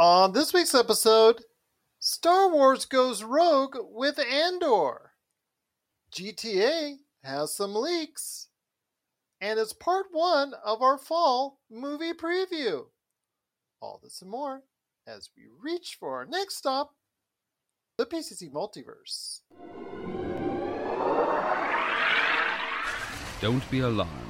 On this week's episode, Star Wars goes rogue with Andor. GTA has some leaks. And it's part one of our fall movie preview. All this and more as we reach for our next stop the PCC Multiverse. Don't be alarmed.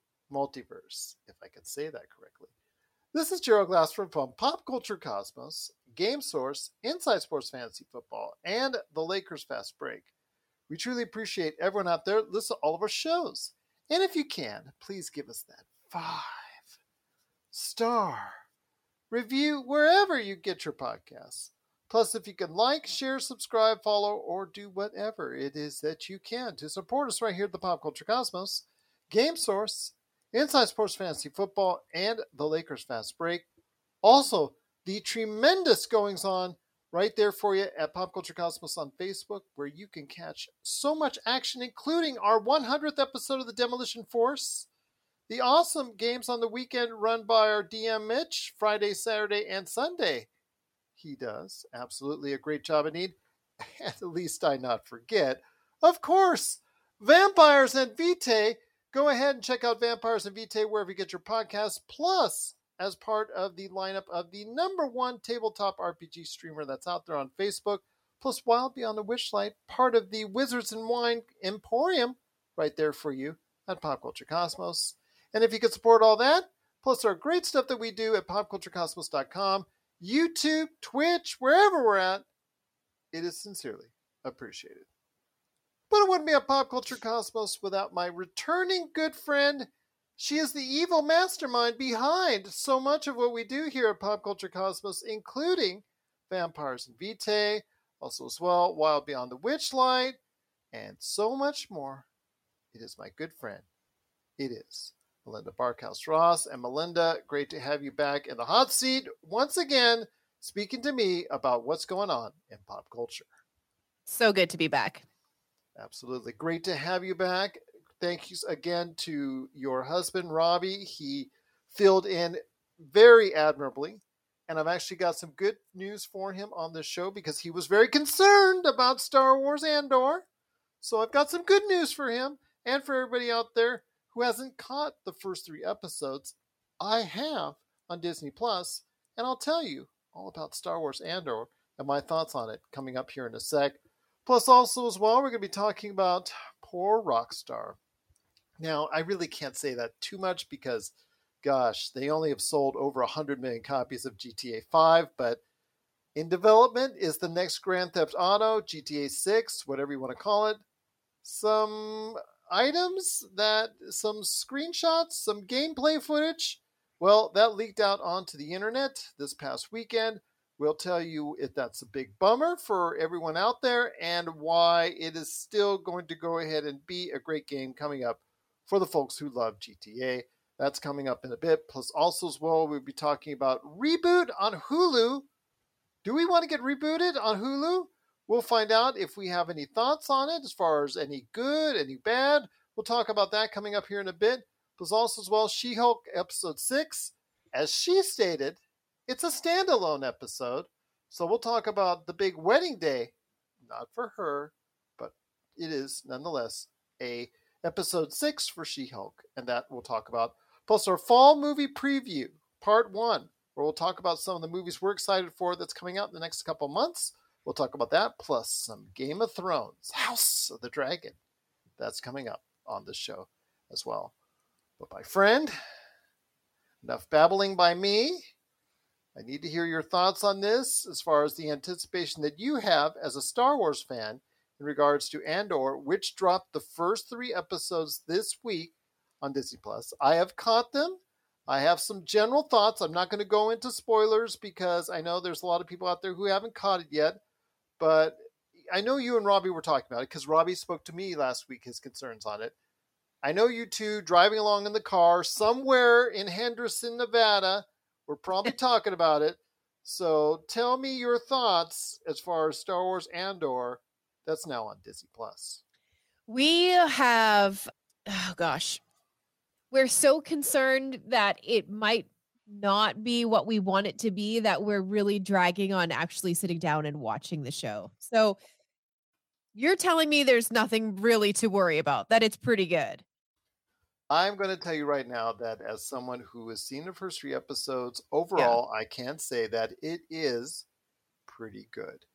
Multiverse, if I can say that correctly. This is Gerald Glassford from Pop Culture Cosmos, Game Source, Inside Sports Fantasy Football, and the Lakers Fast Break. We truly appreciate everyone out there listen to all of our shows. And if you can, please give us that five star review wherever you get your podcasts. Plus, if you can like, share, subscribe, follow, or do whatever it is that you can to support us right here at the Pop Culture Cosmos, Game Source, Inside Sports Fantasy Football, and the Lakers Fast Break. Also, the tremendous goings on right there for you at Pop Culture Cosmos on Facebook, where you can catch so much action, including our 100th episode of the Demolition Force, the awesome games on the weekend run by our DM Mitch, Friday, Saturday, and Sunday. He does absolutely a great job indeed. At least I not forget, of course, Vampires and Vitae. Go ahead and check out Vampires and Vitae wherever you get your podcasts. Plus, as part of the lineup of the number one tabletop RPG streamer that's out there on Facebook, plus Wild Beyond the Witchlight, part of the Wizards and Wine Emporium, right there for you at Pop Culture Cosmos. And if you could support all that, plus our great stuff that we do at popculturecosmos.com, YouTube, Twitch, wherever we're at, it is sincerely appreciated. But it wouldn't be a Pop Culture Cosmos without my returning good friend, she is the evil mastermind behind so much of what we do here at Pop Culture Cosmos, including Vampires and Vitae, also as well Wild Beyond the Witchlight, and so much more. It is my good friend. It is Melinda Barkhouse Ross. And Melinda, great to have you back in the hot seat once again, speaking to me about what's going on in pop culture. So good to be back. Absolutely. Great to have you back thank you again to your husband, Robbie. He filled in very admirably. And I've actually got some good news for him on this show because he was very concerned about Star Wars Andor. So I've got some good news for him and for everybody out there who hasn't caught the first three episodes. I have on Disney Plus, and I'll tell you all about Star Wars Andor and my thoughts on it coming up here in a sec. Plus, also as well, we're going to be talking about poor Rockstar. Now, I really can't say that too much because, gosh, they only have sold over 100 million copies of GTA 5, but in development is the next Grand Theft Auto, GTA 6, whatever you want to call it. Some items that, some screenshots, some gameplay footage. Well, that leaked out onto the internet this past weekend. We'll tell you if that's a big bummer for everyone out there and why it is still going to go ahead and be a great game coming up for the folks who love GTA. That's coming up in a bit. Plus, also as well, we'll be talking about reboot on Hulu. Do we want to get rebooted on Hulu? We'll find out if we have any thoughts on it as far as any good, any bad. We'll talk about that coming up here in a bit. Plus, also as well, She Hulk episode 6. As she stated, it's a standalone episode. So we'll talk about the big wedding day. Not for her, but it is nonetheless a episode 6 for She Hulk, and that we'll talk about. Plus, our fall movie preview, part 1, where we'll talk about some of the movies we're excited for that's coming out in the next couple months. We'll talk about that, plus some Game of Thrones, House of the Dragon. That's coming up on this show as well. But, my friend, enough babbling by me. I need to hear your thoughts on this as far as the anticipation that you have as a Star Wars fan in regards to Andor, which dropped the first three episodes this week on Disney Plus. I have caught them. I have some general thoughts. I'm not going to go into spoilers because I know there's a lot of people out there who haven't caught it yet. But I know you and Robbie were talking about it because Robbie spoke to me last week his concerns on it. I know you two driving along in the car somewhere in Henderson, Nevada. We're probably talking about it. So tell me your thoughts as far as Star Wars Andor. That's now on Disney Plus. We have, oh gosh, we're so concerned that it might not be what we want it to be that we're really dragging on actually sitting down and watching the show. So you're telling me there's nothing really to worry about, that it's pretty good. I'm going to tell you right now that as someone who has seen the first three episodes, overall, yeah. I can say that it is pretty good.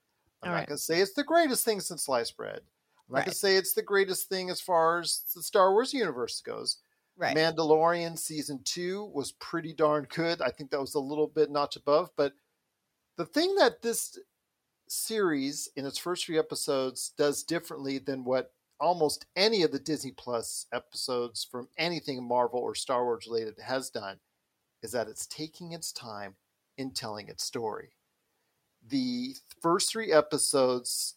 I'm All not right. going to say it's the greatest thing since sliced bread. I'm not right. going to say it's the greatest thing as far as the Star Wars universe goes. Right. Mandalorian season two was pretty darn good. I think that was a little bit notch above. But the thing that this series in its first three episodes does differently than what almost any of the Disney Plus episodes from anything Marvel or Star Wars related has done is that it's taking its time in telling its story. The first three episodes,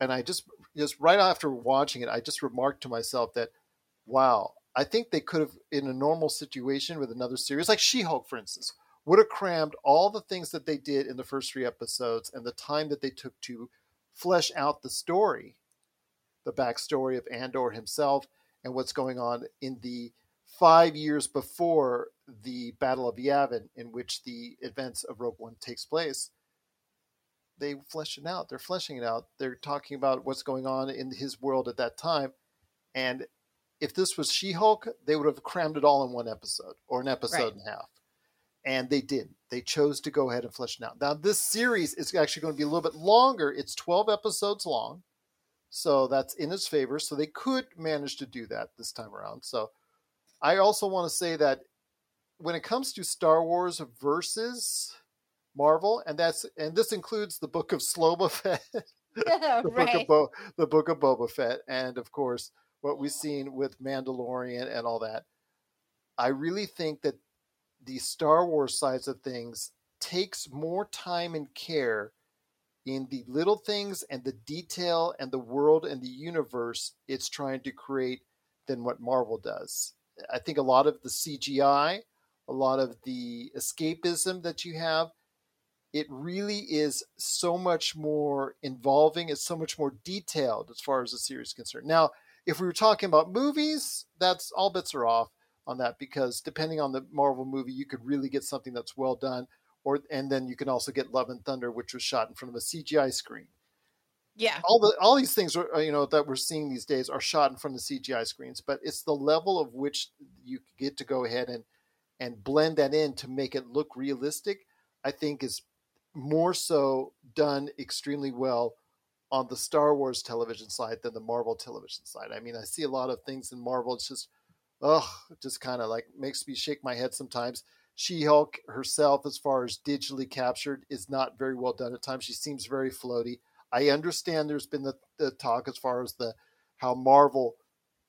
and I just just right after watching it, I just remarked to myself that, wow, I think they could have, in a normal situation with another series, like She Hulk, for instance, would have crammed all the things that they did in the first three episodes and the time that they took to flesh out the story, the backstory of Andor himself and what's going on in the five years before the Battle of Yavin, in which the events of Rogue One takes place. They flesh it out. They're fleshing it out. They're talking about what's going on in his world at that time. And if this was She Hulk, they would have crammed it all in one episode or an episode right. and a half. And they didn't. They chose to go ahead and flesh it out. Now, this series is actually going to be a little bit longer. It's 12 episodes long. So that's in his favor. So they could manage to do that this time around. So I also want to say that when it comes to Star Wars versus Marvel, and that's and this includes the book of Sloboda Fett, the, right. book of Bo, the book of Boba Fett, and of course what we've seen with Mandalorian and all that. I really think that the Star Wars sides of things takes more time and care in the little things and the detail and the world and the universe it's trying to create than what Marvel does. I think a lot of the CGI, a lot of the escapism that you have, it really is so much more involving, it's so much more detailed as far as the series is concerned. Now, if we were talking about movies, that's all bets are off on that because depending on the Marvel movie, you could really get something that's well done, or and then you can also get Love and Thunder, which was shot in front of a CGI screen. Yeah, all the all these things are you know that we're seeing these days are shot in front of CGI screens, but it's the level of which you get to go ahead and and blend that in to make it look realistic. I think is more so done extremely well on the Star Wars television side than the Marvel television side. I mean, I see a lot of things in Marvel. It's just, oh, just kind of like makes me shake my head sometimes. She Hulk herself, as far as digitally captured, is not very well done at times. She seems very floaty. I understand there's been the, the talk as far as the how Marvel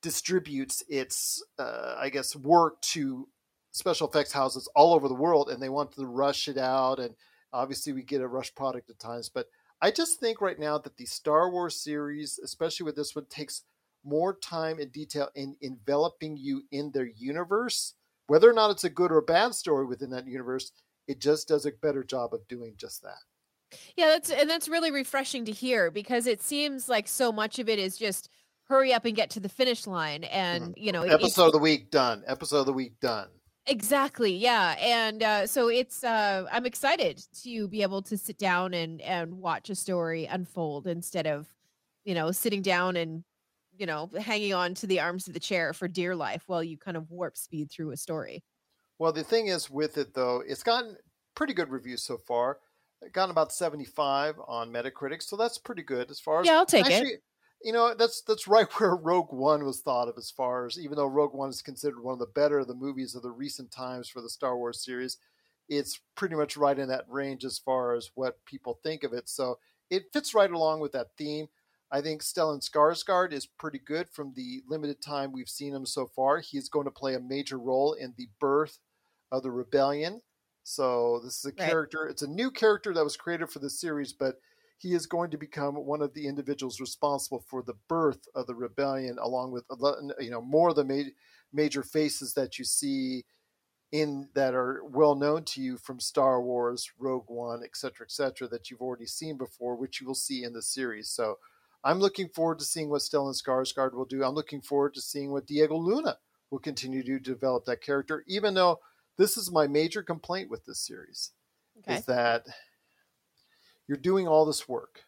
distributes its, uh, I guess, work to special effects houses all over the world, and they want to rush it out. And obviously, we get a rush product at times, but I just think right now that the Star Wars series, especially with this one, takes more time and detail in enveloping you in their universe. Whether or not it's a good or a bad story within that universe, it just does a better job of doing just that. Yeah, that's and that's really refreshing to hear because it seems like so much of it is just hurry up and get to the finish line and mm-hmm. you know episode of the week done episode of the week done Exactly. Yeah. And uh, so it's uh, I'm excited to be able to sit down and and watch a story unfold instead of, you know, sitting down and you know, hanging on to the arms of the chair for dear life while you kind of warp speed through a story. Well, the thing is with it though, it's gotten pretty good reviews so far. It gotten about 75 on Metacritic, so that's pretty good as far as Yeah, I'll take actually, it you know that's that's right where Rogue One was thought of as far as even though Rogue One is considered one of the better of the movies of the recent times for the Star Wars series, it's pretty much right in that range as far as what people think of it. So it fits right along with that theme. I think Stellan Skarsgård is pretty good from the limited time we've seen him so far. He's going to play a major role in the birth of the rebellion. So this is a Right. character. It's a new character that was created for the series, but he is going to become one of the individuals responsible for the birth of the rebellion, along with you know more of the ma- major faces that you see in that are well known to you from Star Wars, Rogue One, et cetera, et cetera, that you've already seen before, which you will see in the series. So I'm looking forward to seeing what Stellan Skarsgård will do. I'm looking forward to seeing what Diego Luna will continue to develop that character, even though this is my major complaint with this series Okay. is that you're doing all this work.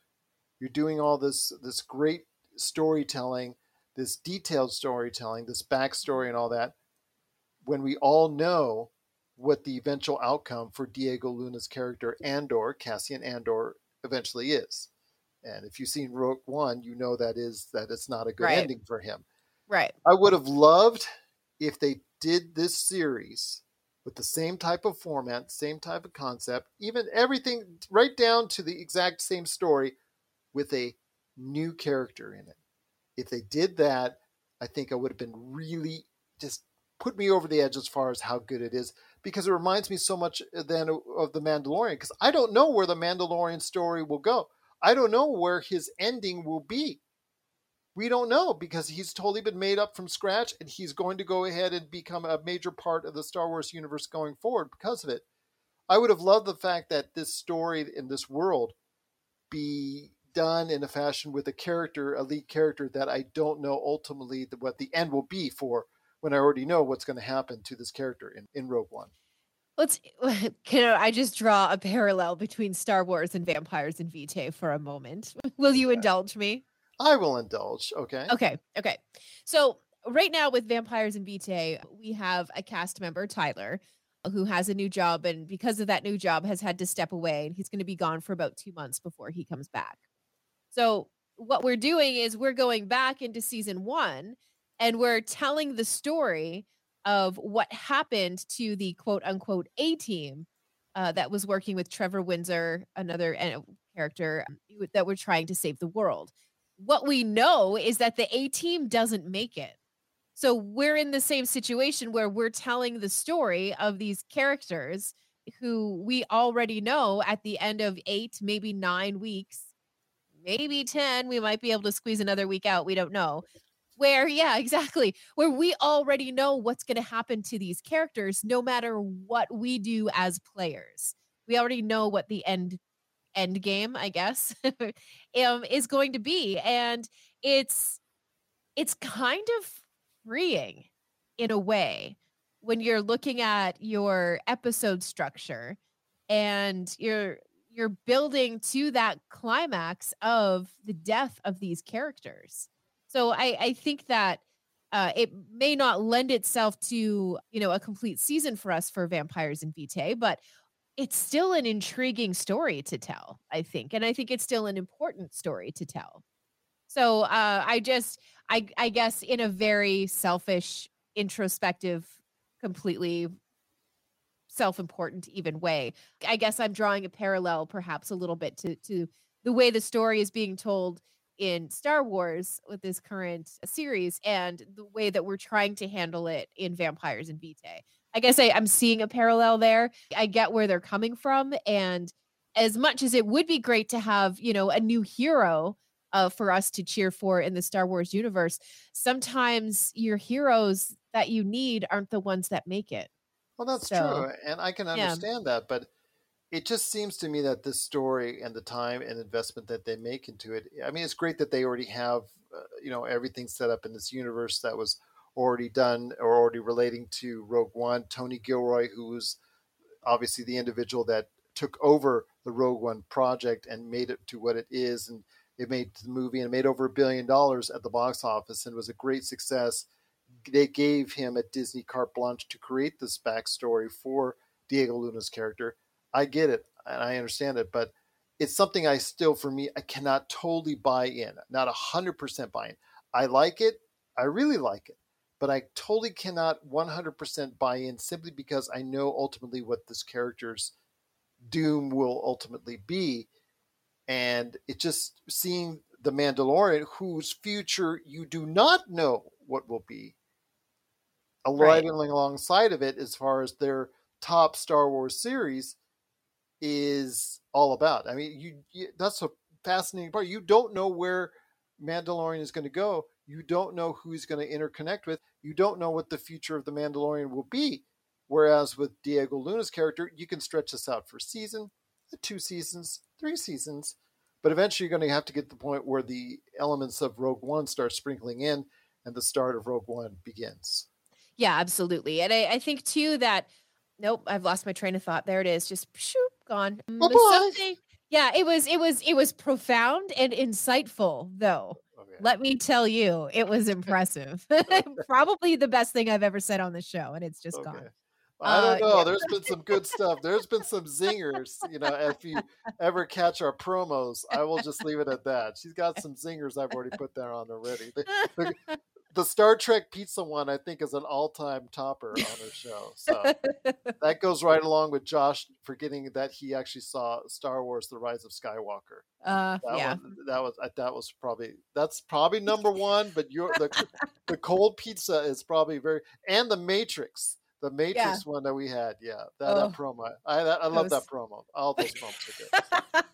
You're doing all this this great storytelling, this detailed storytelling, this backstory and all that, when we all know what the eventual outcome for Diego Luna's character Andor, Cassian Andor, eventually is. And if you've seen Rogue One, you know that is that it's not a good Right. ending for him. Right. I would have loved if they did this series with the same type of format, same type of concept, even everything right down to the exact same story with a new character in it. If they did that, I think I would have been really just put me over the edge as far as how good it is because it reminds me so much uh, then of- of the Mandalorian because I don't know where the Mandalorian story will go. I don't know where his ending will be we don't know because he's totally been made up from scratch and he's going to go ahead and become a major part of the Star Wars universe going forward because of it. I would have loved the fact that this story in this world be done in a fashion with a character, a lead character that I don't know ultimately what the end will be for when I already know what's going to happen to this character in, in Rogue One. Let's can I just draw a parallel between Star Wars and Vampires and Vitae for a moment? Will you indulge me? I will indulge, okay? Okay, okay. So right now with Vampires and Vitae, we have a cast member, Tyler, who has a new job and because of that new job has had to step away and he's going to be gone for about 2 months before he comes back. So what we're doing is we're going back into season 1 and we're telling the story of what happened to the quote unquote A team uh, that was working with Trevor Windsor, another uh, character um, that we're trying to save the world what we know is that the A team doesn't make it. So we're in the same situation where we're telling the story of these characters who we already know at the end of eight, maybe nine weeks, maybe 10. We might be able to squeeze another week out. We don't know. Where, yeah, exactly. Where we already know what's going to happen to these characters no matter what we do as players. We already know what the end end game, I guess, um, is going to be. And it's it's kind of freeing in a way when you're looking at your episode structure and you're you're building to that climax of the death of these characters. So I, I think that uh, it may not lend itself to you know a complete season for us for vampires and vitae, but it's still an intriguing story to tell, I think. And I think it's still an important story to tell. So uh, I just, I, I guess, in a very selfish, introspective, completely self important, even way, I guess I'm drawing a parallel perhaps a little bit to, to the way the story is being told in Star Wars with this current series and the way that we're trying to handle it in Vampires and Vitae. I guess I, I'm seeing a parallel there. I get where they're coming from. And as much as it would be great to have, you know, a new hero uh, for us to cheer for in the Star Wars universe, sometimes your heroes that you need aren't the ones that make it. Well, that's So, true, and I can yeah. understand that, but it just seems to me that this story and the time and investment that they make into it. I mean, it's great that they already have, uh, you know, everything set up in this universe that was already done or already relating to Rogue One. Tony Gilroy, who was obviously the individual that took over the Rogue One project and made it to what it is, and it made the movie and made over a billion dollars at the box office and was a great success. They gave him a Disney carte blanche to create this backstory for Diego Luna's character. I get it and I understand it, but it's something I still, for me, I cannot totally buy in, not a hundred percent buy in. I like it, I really like it, but I totally cannot 100% buy in simply because I know ultimately what this character's doom will ultimately be. And it just seeing the Mandalorian, whose future you do not know what will be, Right. alongside of it as far as their top Star Wars series is all about. I mean, you, you that's a fascinating part. You don't know where Mandalorian is going to go. You don't know who he's going to interconnect with. You don't know what the future of the Mandalorian will be. Whereas with Diego Luna's character, you can stretch this out for a season, uh, two seasons, three seasons, but eventually you're going to have to get to the point where the elements of Rogue One start sprinkling in and the start of Rogue One begins. Yeah, absolutely. And I, I think too that nope, I've lost my train of thought. There it is. Just shoop, gone. Um, Bye-bye. Yeah, it was it was it was profound and insightful though. Okay. Let me tell you, it was impressive. Probably the best thing I've ever said on the show, and it's just Okay. gone. I don't Uh, know. yeah. There's been some good stuff. There's been some zingers. You know, if you ever catch our promos, I will just leave it at that. She's got some zingers I've already put there on already. The, the, the Star Trek pizza one, I think, is an all-time topper on her show. So that goes right along with Josh forgetting that he actually saw Star Wars: The Rise of Skywalker. uh, That yeah. one, that was uh, that was probably that's probably number one. But your the the cold pizza is probably very and the Matrix, the Matrix one that we had. Yeah, that, Oh. that promo. I that, I love was- that promo. All those promos are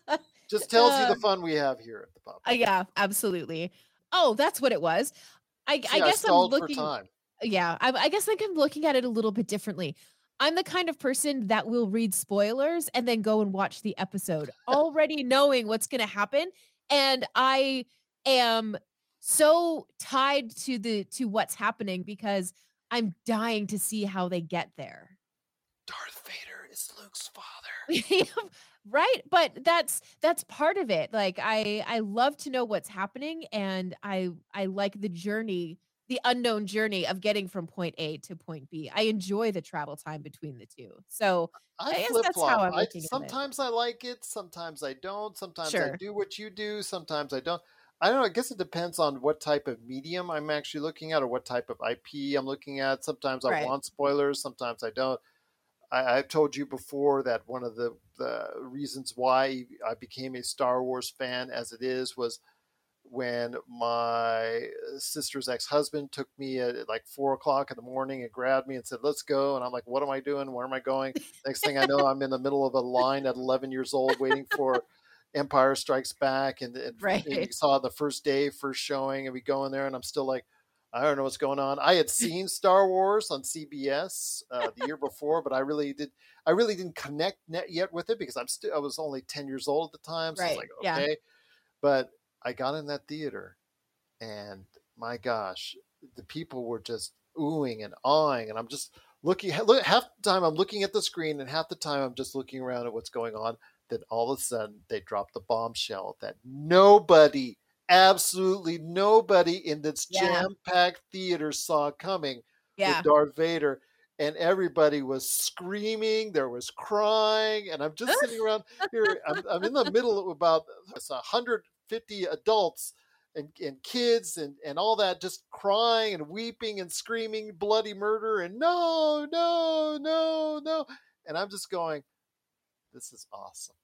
good. Just tells you the fun we have here at the pub. Uh, yeah, absolutely. Oh, that's what it was. I, I guess I'm looking. for time. Yeah, I, I guess like I'm looking at it a little bit differently. I'm the kind of person that will read spoilers and then go and watch the episode, already knowing what's going to happen, and I am so tied to the to what's happening because I'm dying to see how they get there. Darth Vader is Luke's father. right but that's that's part of it like i i love to know what's happening and i i like the journey the unknown journey of getting from point a to point b i enjoy the travel time between the two so I I guess that's how. I'm I, looking at it. sometimes I like it, sometimes I don't. Sometimes I do what you do, sometimes I don't. I don't know. I guess it depends on what type of medium I'm actually looking at or what type of IP I'm looking at. Sometimes I Right. want spoilers, sometimes I don't. I, I've told you before that one of the, the reasons why I became a Star Wars fan as it is was when my sister's ex-husband took me at like four o'clock in the morning and grabbed me and said, "Let's go." And I'm like, "What am I doing? Where am I going?" Next thing I know, I'm in the middle of a line at 11 years old, waiting for Empire Strikes Back, and, and, Right. and we saw the first day, first showing, and we go in there, and I'm still like, I don't know what's going on. I had seen Star Wars on CBS uh, the year before, but I really did. I really didn't connect net yet with it because I'm still. I was only 10 years old at the time, so I was Right, like, yeah. okay. But I got in that theater, and my gosh, the people were just oohing and awing, and I'm just looking. Look, half the time I'm looking at the screen, and half the time I'm just looking around at what's going on. Then all of a sudden they drop the bombshell that nobody, absolutely nobody in this Yeah. jam-packed theater saw coming yeah with Darth Vader. And everybody was screaming. There was crying, and I'm just sitting around here. I'm, I'm in the middle of about 150 adults and, and kids and, and all that, just crying and weeping and screaming bloody murder and no, no, no, no. And I'm just going, this is awesome.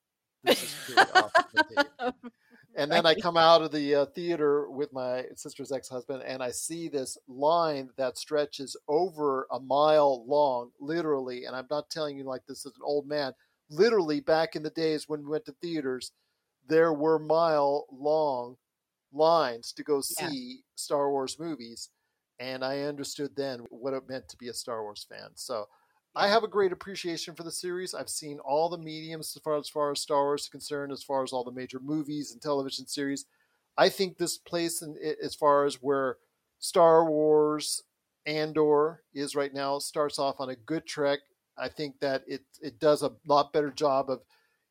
This is awesome. And then I come out of the uh, theater with my sister's ex husband, and I see this line that stretches over a mile long, literally. And I'm not telling you like this is an old man. Literally, back in the days when we went to theaters, there were mile long lines to go Yeah. see Star Wars movies. And I understood then what it meant to be a Star Wars fan. So I have a great appreciation for the series. I've seen all the mediums as far as far as Star Wars is concerned, as far as all the major movies and television series. I think this place, in, as far as where Star Wars Andor is right now, starts off on a good trek. I think that it it does a lot better job of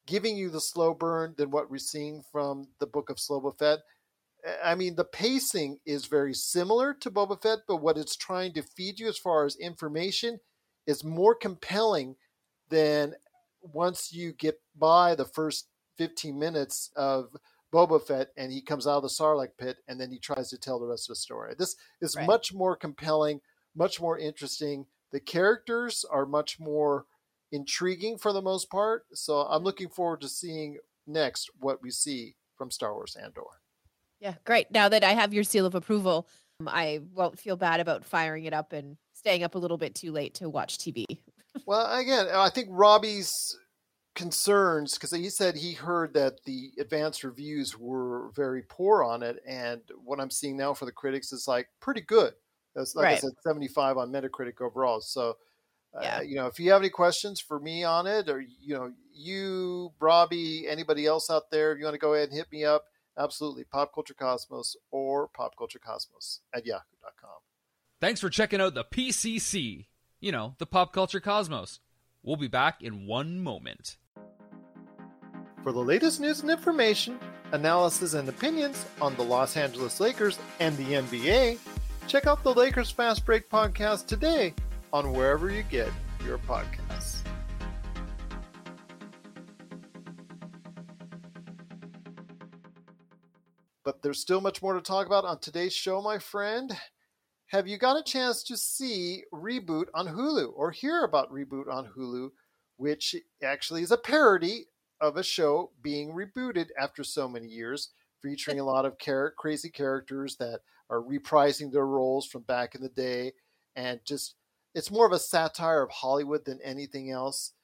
giving you the slow burn than what we're seeing from the Book of Slobo Fett. I mean, the pacing is very similar to Boba Fett, but what it's trying to feed you as far as information is more compelling than once you get by the first 15 minutes of Boba Fett and he comes out of the Sarlacc pit and then he tries to tell the rest of the story. This is Right. much more compelling, much more interesting. The characters are much more intriguing for the most part. So I'm looking forward to seeing next what we see from Star Wars Andor. Yeah, great. Now that I have your seal of approval, um, I won't feel bad about firing it up and staying up a little bit too late to watch TV. well, again, I think Robbie's concerns because he said he heard that the advanced reviews were very poor on it, and what I'm seeing now for the critics is like pretty good. That's like I said, 75 on Metacritic overall. So, uh, Yeah. you know, if you have any questions for me on it, or you know, you, Robbie, anybody else out there, if you want to go ahead and hit me up, absolutely, Pop Culture Cosmos or Pop Culture Cosmos at yahoo.com. Thanks for checking out the PCC. You know, the pop culture cosmos. We'll be back in one moment. For the latest news and information, analysis and opinions on the Los Angeles Lakers and the NBA, check out the Lakers Fast Break podcast today on wherever you get your podcasts. But there's still much more to talk about on today's show, my friend. Have you got a chance to see Reboot on Hulu or hear about Reboot on Hulu, which actually is a parody of a show being rebooted after so many years, featuring a lot of char- crazy characters that are reprising their roles from back in the day, and just it's more of a satire of Hollywood than anything else.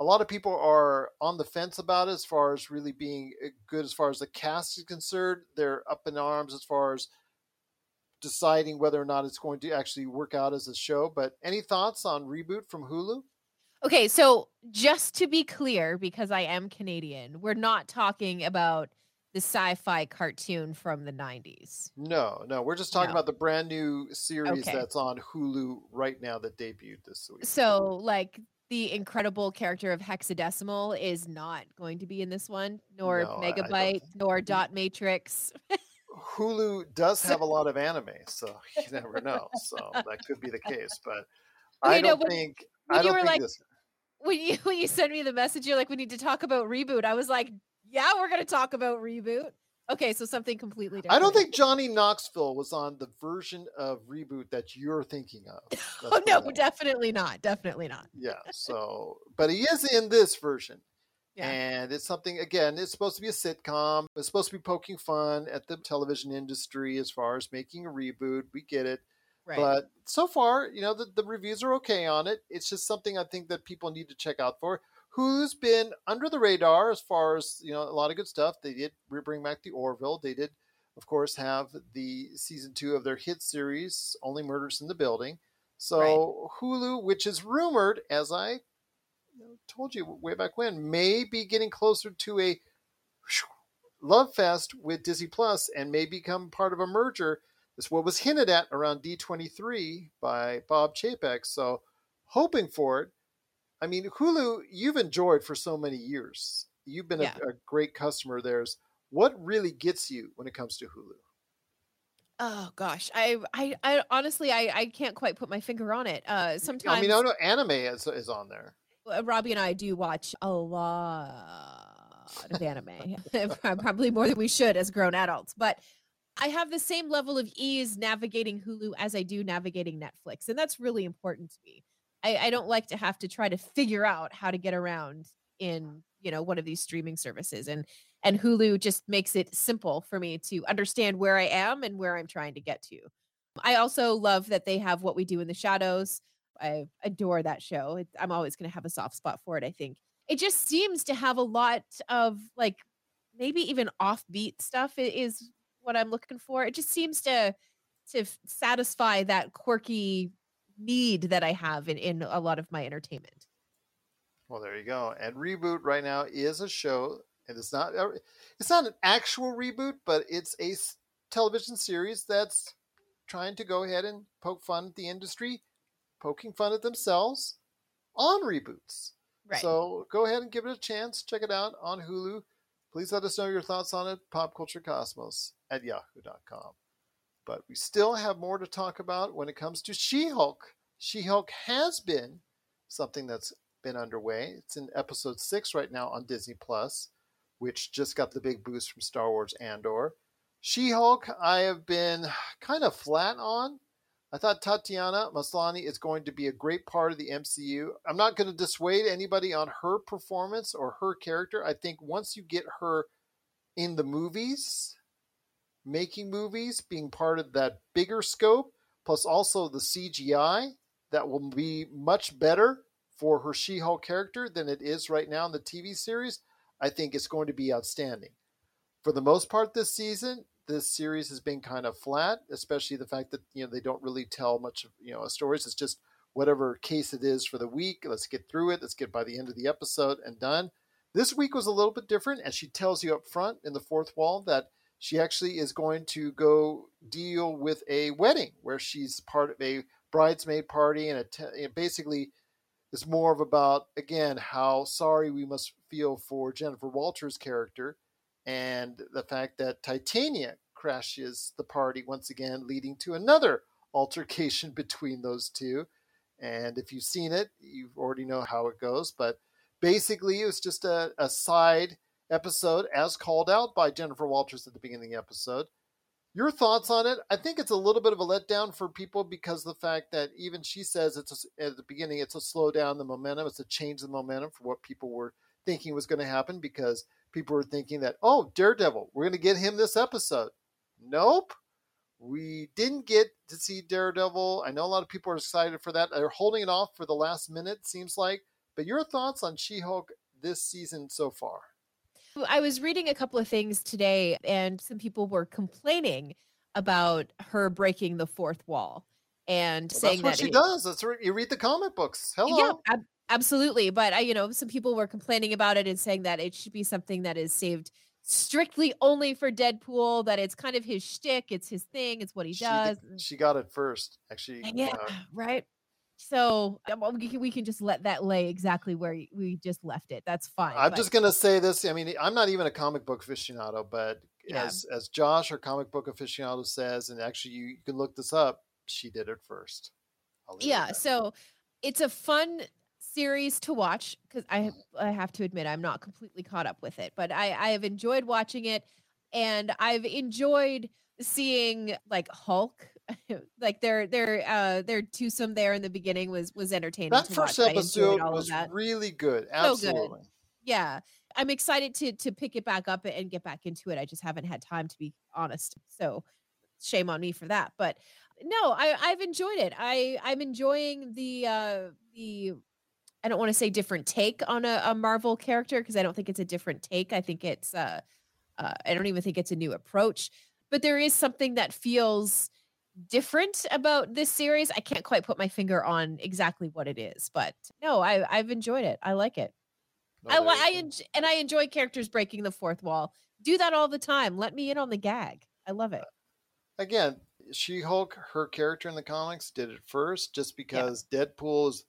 A lot of people are on the fence about it as far as really being uh, good as far as the cast is concerned. They're up in arms as far as deciding whether or not it's going to actually work out as a show. But any thoughts on reboot from Hulu? Okay, so just to be clear, because I am Canadian, we're not talking about the sci-fi cartoon from the 90s. No, no, we're just talking No. about the brand new series Okay. that's on Hulu right now that debuted this week. So, like the incredible character of Hexadecimal is not going to be in this one, nor No, I- I don't Megabyte, nor Dot Matrix. Hulu does have a lot of anime, so you never know. So that could be the case, but Well, I don't when- think when I don't were think like- this. when you when you send me the message, you're like, we need to talk about reboot. I was like, yeah, we're gonna talk about reboot. Okay, so something completely different. I don't think Johnny Knoxville was on the version of reboot that you're thinking of. Let's Oh no, definitely not. Definitely not. Yeah. So, but he is in this version. Yeah. And it's something, again, it's supposed to be a sitcom. It's supposed to be poking fun at the television industry as far as making a reboot. We get it. Right. But so far, you know, the, the reviews are okay on it. It's just something I think that people need to check out for. Who's been under the radar as far as, you know, a lot of good stuff. They did bring back the Orville. They did, of course, have the season two of their hit series, Only Murders in the Building. So Hulu, which is rumored, as I you know, told you way back when, may be getting closer to a love fest with Disney Plus and may become part of a merger. Is what was hinted at around D23 by Bob Chapek. So hoping for it. I mean, Hulu, you've enjoyed for so many years. You've been Yeah. a, a great customer of theirs. What really gets you when it comes to Hulu? oh gosh, I, I, I honestly, I, I can't quite put my finger on it. Uh, sometimes I mean, I know anime is, is on there. Robbie and I do watch a lot of anime, probably more than we should as grown adults. But I have the same level of ease navigating Hulu as I do navigating Netflix, and that's really important to me. I, I don't like to have to try to figure out how to get around in you know one of these streaming services, and and Hulu just makes it simple for me to understand where I am and where I'm trying to get to. I also love that they have what we do in the shadows. I adore that show. It, I'm always going to have a soft spot for it. I think it just seems to have a lot of like maybe even offbeat stuff. Is what I'm looking for. It just seems to to satisfy that quirky need that I have in in a lot of my entertainment. Well, there you go. And reboot right now is a show, and it's not it's not an actual reboot, but it's a television series that's trying to go ahead and poke fun at the industry, poking fun at themselves on reboots. Right. So go ahead and give it a chance. Check it out on Hulu. Please let us know your thoughts on it. Popculturecosmos at yahoo.com. But we still have more to talk about when it comes to She Hulk. She Hulk has been something that's been underway. It's in episode six right now on Disney Plus, which just got the big boost from Star Wars Andor. She Hulk, I have been kind of flat on. I thought Tatiana Maslany is going to be a great part of the MCU. I'm not going to dissuade anybody on her performance or her character. I think once you get her in the movies, making movies, being part of that bigger scope, plus also the CGI, that will be much better for her She Hulk character than it is right now in the TV series, I think it's going to be outstanding. For the most part this season, this series has been kind of flat, especially the fact that you know they don't really tell much of you know stories. It's just whatever case it is for the week. Let's get through it. Let's get by the end of the episode and done. This week was a little bit different, and she tells you up front in the fourth wall that she actually is going to go deal with a wedding where she's part of a bridesmaid party and it basically is more of about again how sorry we must feel for Jennifer Walters' character and the fact that Titania crashes the party once again, leading to another altercation between those two. And if you've seen it, you already know how it goes. But basically, it was just a, a side episode, as called out by Jennifer Walters at the beginning of the episode. Your thoughts on it? I think it's a little bit of a letdown for people because the fact that even she says it's a, at the beginning, it's a slow down the momentum, it's a change in the momentum for what people were thinking was going to happen because people were thinking that, oh, Daredevil, we're going to get him this episode. Nope. We didn't get to see Daredevil. I know a lot of people are excited for that. They're holding it off for the last minute, seems like. But your thoughts on She Hulk this season so far? I was reading a couple of things today, and some people were complaining about her breaking the fourth wall and well, saying that's what that she it, does. That's right. You read the comic books. Hello. Yeah, ab- absolutely. But I, you know, some people were complaining about it and saying that it should be something that is saved strictly only for Deadpool. That it's kind of his shtick. It's his thing. It's what he does. She got it first, actually. Yeah, uh, right. So we can, we can just let that lay exactly where we just left it. That's fine. I'm but- just gonna say this. I mean, I'm not even a comic book aficionado, but Yeah. as as Josh, our comic book aficionado, says, and actually you, you can look this up. She did it first. I'll leave it at yeah so it's a fun series to watch because i have- i have to admit i'm not completely caught up with it but i i have enjoyed watching it and i've enjoyed seeing like hulk like their their uh their twosome there in the beginning was was entertaining that to first watch. Episode was really good. So good. Yeah i'm excited to to pick it back up and get back into it i just haven't had time to be honest so shame on me for that but no i i've enjoyed it i i'm enjoying the uh the i don't want to say different take on a, a marvel character because i don't think it's a different take i think it's uh, uh i don't even think it's a new approach but there is something that feels different about this series i can't quite put my finger on exactly what it is but no i i've enjoyed it i like it No, I, I and I enjoy characters breaking the fourth wall. Do that all the time. Let me in on the gag. I love it. again, She Hulk, her character in the comics, did it first just because Deadpool has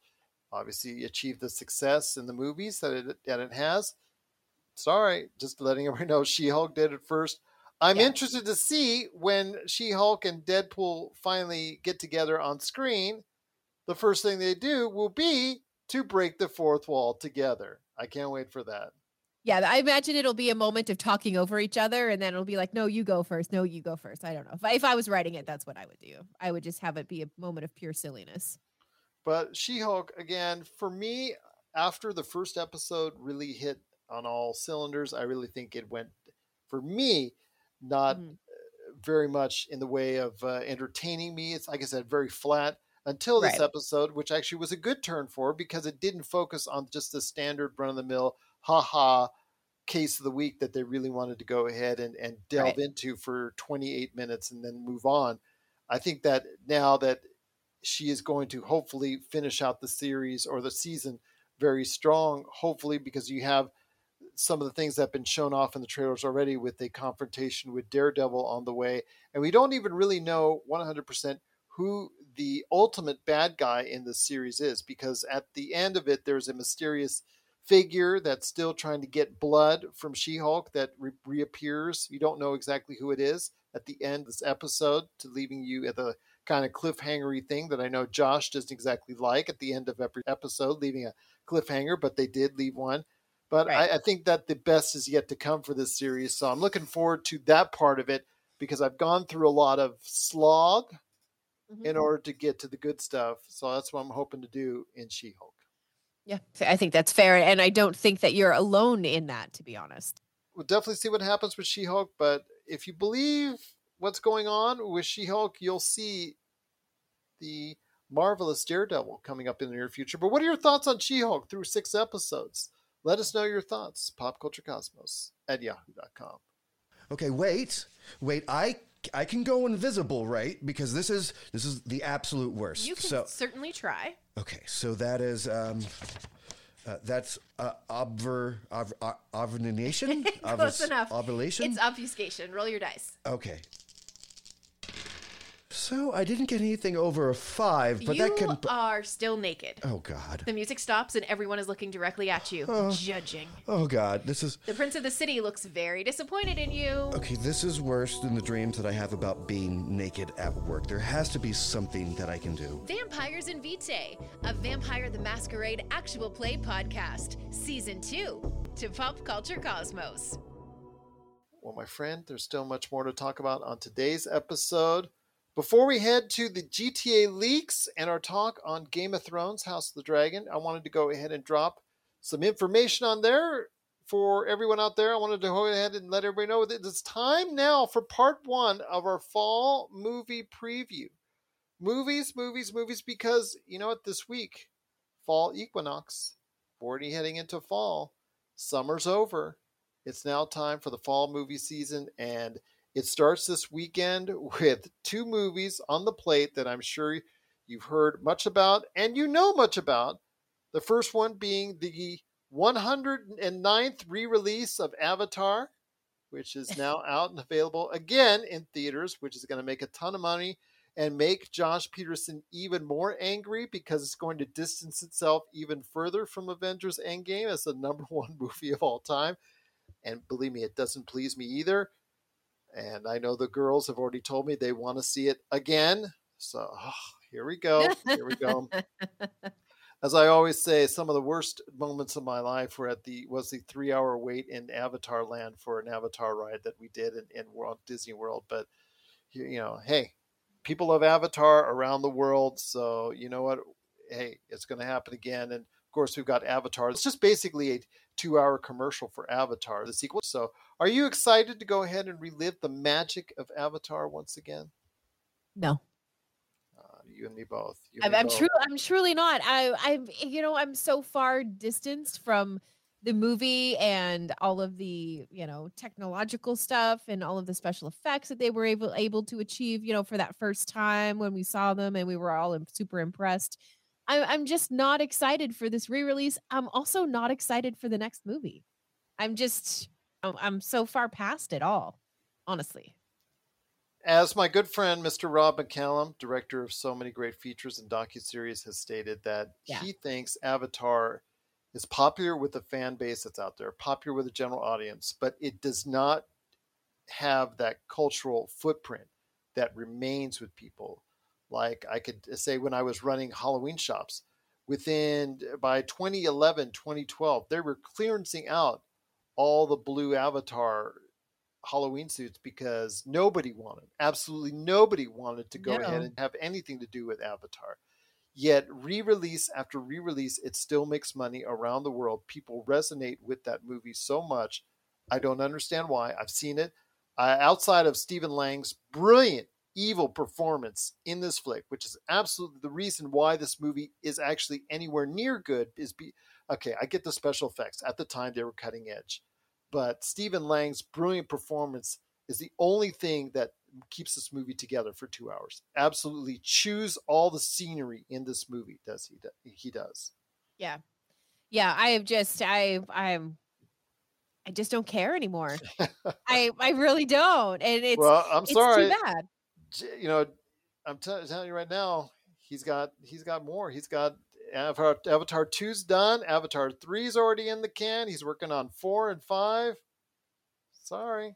obviously achieved the success in the movies that it that it has. Sorry, just letting everybody know She Hulk did it first. I'm Yeah. interested to see when She Hulk and Deadpool finally get together on screen. The first thing they do will be to break the fourth wall together. I can't wait for that. Yeah, I imagine it'll be a moment of talking over each other, and then it'll be like, "No, you go first. No, you go first. I don't know. If I, if I was writing it, that's what I would do. I would just have it be a moment of pure silliness. But She Hulk, again, for me, after the first episode really hit on all cylinders, I really think it went, for me, not Mhm. very much in the way of uh, entertaining me. It's, like I said, very flat until this Right. episode, which actually was a good turn for because it didn't focus on just the standard run of the mill, ha ha case of the week that they really wanted to go ahead and, and delve Right. into for 28 minutes and then move on. I think that now that she is going to hopefully finish out the series or the season very strong, hopefully, because you have some of the things that have been shown off in the trailers already with a confrontation with Daredevil on the way. And we don't even really know 100% who the ultimate bad guy in this series is because at the end of it, there's a mysterious figure that's still trying to get blood from She Hulk that re- reappears. You don't know exactly who it is at the end of this episode, to leaving you at the kind of cliffhangery thing that I know Josh doesn't exactly like at the end of every episode, leaving a cliffhanger, but they did leave one. But Right. I, I think that the best is yet to come for this series. So I'm looking forward to that part of it because I've gone through a lot of slog Mhm. in order to get to the good stuff. So that's what I'm hoping to do in She Hulk. Yeah, I think that's fair, and I don't think that you're alone in that. To be honest. We'll definitely see what happens with She Hulk. But if you believe what's going on with She Hulk, you'll see the Marvelous Daredevil coming up in the near future. But what are your thoughts on She Hulk through six episodes? Let us know your thoughts. Popculturecosmos at yahoo.com. Okay, wait, wait. I I can go invisible, right? Because this is this is the absolute worst. You can so certainly try. okay, so that is um, uh, that's uh, obver ov- uh, ovulation. Close Ovus- enough. Ovulation. It's obfuscation. Roll your dice. okay. So I didn't get anything over a five, but you that can. You are still naked. Oh God. The music stops and everyone is looking directly at you, oh. judging. Oh God. This is The prince of the city looks very disappointed in you. okay. This is worse than the dreams that I have about being naked at work. There has to be something that I can do. Vampires and Vitae, a Vampire the Masquerade actual play podcast, season two, to Pop Culture Cosmos. Well, my friend, there's still much more to talk about on today's episode. Before we head to the GTA leaks and our talk on Game of Thrones House of the Dragon, I wanted to go ahead and drop some information on there for everyone out there. I wanted to go ahead and let everybody know that it's time now for part one of our fall movie preview. Movies, movies, movies, because you know what? This week, fall equinox, already heading into fall, summer's over. It's now time for the fall movie season, and it starts this weekend with two movies on the plate that I'm sure you've heard much about and you know much about. The first one being the 109th re release of Avatar, which is now out and available again in theaters, which is going to make a ton of money and make Josh Peterson even more angry because it's going to distance itself even further from Avengers Endgame as the number one movie of all time. And believe me, it doesn't please me either. And I know the girls have already told me they want to see it again. So oh, here we go. Here we go. As I always say, some of the worst moments of my life were at the was the three hour wait in Avatar Land for an Avatar ride that we did in, in Walt Disney World. But you, you know, hey, people love Avatar around the world, so you know what? Hey, it's going to happen again. And of course, we've got Avatar. It's just basically a two hour commercial for Avatar, the sequel. So, are you excited to go ahead and relive the magic of Avatar once again? No. Uh, you and me both. You I'm, I'm both. true. I'm truly not. I, I'm, you know, I'm so far distanced from the movie and all of the, you know, technological stuff and all of the special effects that they were able able to achieve. You know, for that first time when we saw them and we were all super impressed. I'm, I'm just not excited for this re-release. I'm also not excited for the next movie. I'm just, I'm- I'm so far past it all, honestly. As my good friend Mr. Rob McCallum, director of so many great features and docuseries, has stated that Yeah. he thinks Avatar is popular with the fan base that's out there, popular with the general audience, but it does not have that cultural footprint that remains with people. Like I could say when I was running Halloween shops, within by 2011, 2012, they were clearancing out all the blue Avatar Halloween suits because nobody wanted, absolutely nobody wanted to go ahead and have anything to do with Avatar. Yet, re release after re release, it still makes money around the world. People resonate with that movie so much. I don't understand why. I've seen it. Uh, outside of Stephen Lang's brilliant evil performance in this flick, which is absolutely the reason why this movie is actually anywhere near good, is be okay. I get the special effects at the time they were cutting edge, but Stephen Lang's brilliant performance is the only thing that keeps this movie together for two hours. Absolutely choose all the scenery in this movie. Does he? He does. Yeah. Yeah, I have just I I'm I just don't care anymore. I I really don't. And it's well, I'm it's sorry. too bad. You know, I'm t- telling you right now, he's got he's got more. He's got Avatar, Avatar 2's done. Avatar 3's already in the can. He's working on four and five. Sorry.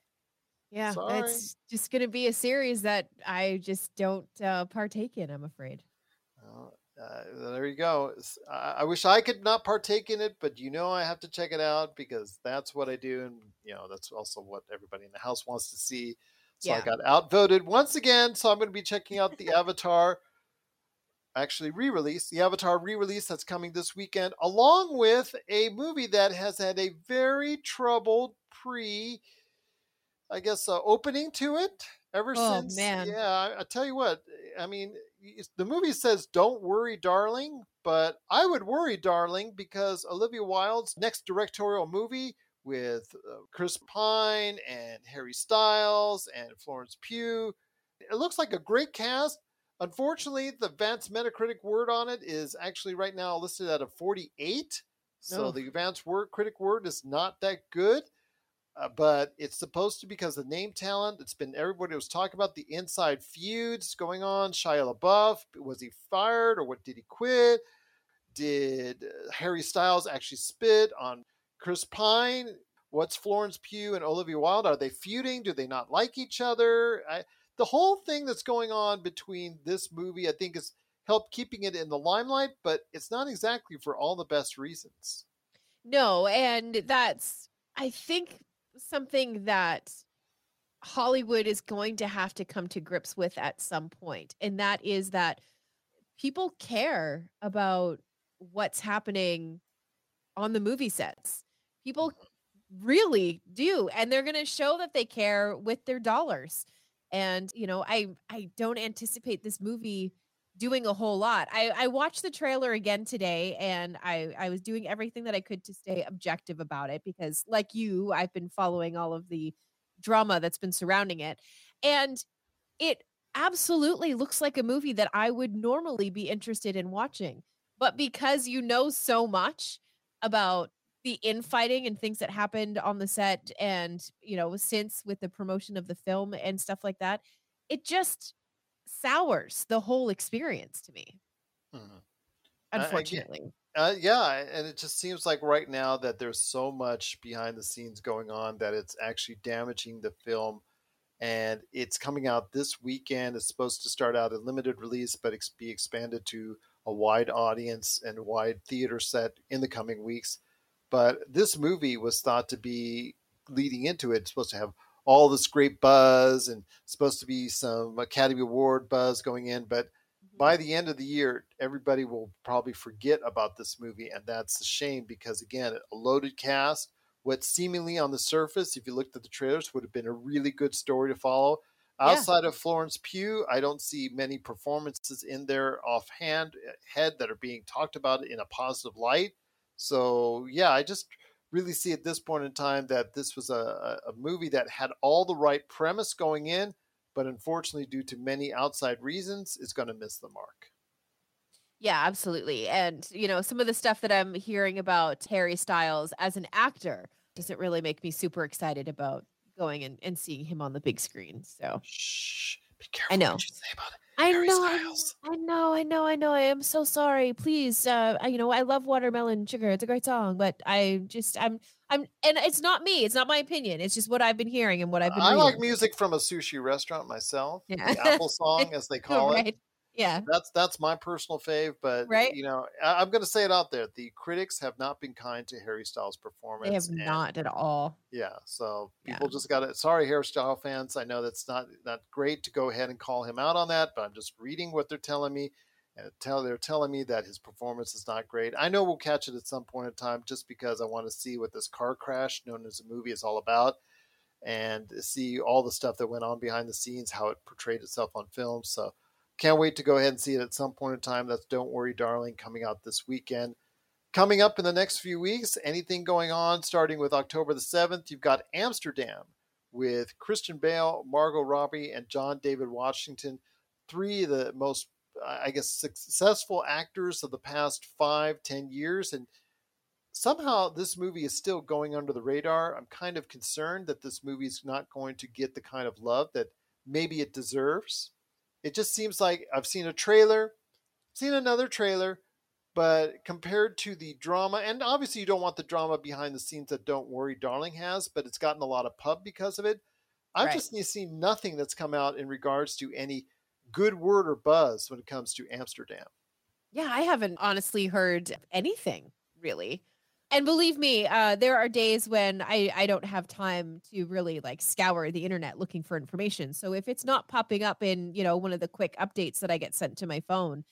Yeah, Sorry. it's just going to be a series that I just don't uh, partake in, I'm afraid. Well, uh, there you go. I wish I could not partake in it, but you know I have to check it out because that's what I do, and you know that's also what everybody in the house wants to see. So I got outvoted once again. So I'm going to be checking out the Avatar, actually re-release, the Avatar re-release that's coming this weekend, along with a movie that has had a very troubled pre, I guess, uh, opening to it ever Oh, since. man. Yeah, I, I tell you what. I mean, the movie says "Don't worry, darling," but I would worry, darling, because Olivia Wilde's next directorial movie with uh, Chris Pine and Harry Styles and Florence Pugh, it looks like a great cast. Unfortunately, the Advanced Metacritic word on it is actually right now listed at a 48. So Oh. the advanced word critic word is not that good. Uh, but it's supposed to because the name talent. It's been everybody was talking about the inside feuds going on. Shia LaBeouf was he fired or what? Did he quit? Did uh, Harry Styles actually spit on Chris Pine? What's Florence Pugh and Olivia Wilde? Are they feuding? Do they not like each other? I, the whole thing that's going on between this movie, I think, is helped keeping it in the limelight, but it's not exactly for all the best reasons. No, and that's I think something that Hollywood is going to have to come to grips with at some point, and that is that people care about what's happening on the movie sets. People mm-hmm. really do, and they're going to show that they care with their dollars. And you know, I I don't anticipate this movie doing a whole lot. I, I watched the trailer again today and I, I was doing everything that I could to stay objective about it because, like you, I've been following all of the drama that's been surrounding it. And it absolutely looks like a movie that I would normally be interested in watching. But because you know so much about the infighting and things that happened on the set and, you know, since with the promotion of the film and stuff like that, it just sours the whole experience to me. Mhm. I Unfortunately. Uh, yeah, and it just seems like right now that there's so much behind the scenes going on that it's actually damaging the film. And it's coming out this weekend. It's supposed to start out a limited release, but be expanded to a wide audience and wide theater set in the coming weeks. But this movie was thought to be leading into it. It's supposed to have all this great buzz and supposed to be some Academy Award buzz going in, but by the end of the year, everybody will probably forget about this movie, and that's a shame because again, a loaded cast. What seemingly on the surface, if you looked at the trailers, would have been a really good story to follow. Yeah. Outside of Florence Pugh, I don't see many performances in there offhand uh, head that are being talked about in a positive light. So yeah, I just really see at this point in time that this was a, a movie that had all the right premise going in, but unfortunately, due to many outside reasons, it's going to miss the mark. Yeah, absolutely. And, you know, some of the stuff that I'm hearing about Harry Styles as an actor doesn't really make me super excited about going and, and seeing him on the big screen. So Shh, be careful know. what you say about it. I know, I know, I know, I know, I know. I am so sorry. Please, uh, I- you know, I love Watermelon Sugar. It's a great song, but I just, I'm, I'm, and it's not me. It's not my opinion. It's just what I've been hearing and what I've been. I like music from a sushi restaurant myself. Yeah. The Apple song, as they call it. Yeah. That's that's my personal fave, but Right. you know, I, I'm going to say it out there. The critics have not been kind to Harry Styles' performance. They have and- not at all. Yeah, so Yeah. people just got it. Sorry, Harry Styles fans. I know that's not not great to go ahead and call him out on that, but I'm just reading what they're telling me, and tell they're telling me that his performance is not great. I know we'll catch it at some point in time, just because I want to see what this car crash, known as a movie, is all about, and see all the stuff that went on behind the scenes, how it portrayed itself on film. So. Can't wait to go ahead and see it at some point in time. That's Don't Worry, Darling, coming out this weekend. Coming up in the next few weeks, anything going on starting with October the 7th, you've got Amsterdam with Christian Bale, Margot Robbie, and John David Washington. Three of the most, I guess, successful actors of the past five, ten years. And somehow this movie is still going under the radar. I'm kind of concerned that this movie is not going to get the kind of love that maybe it deserves. It just seems like I've seen a trailer, seen another trailer, but compared to the drama, and obviously you don't want the drama behind the scenes that Don't Worry Darling has, but it's gotten a lot of pub because of it. I've Right. just seen nothing that's come out in regards to any good word or buzz when it comes to Amsterdam. Yeah, I haven't honestly heard anything really. And believe me, uh, there are days when I, I don't have time to really like scour the internet looking for information. So if it's not popping up in, you know, one of the quick updates that I get sent to my phone,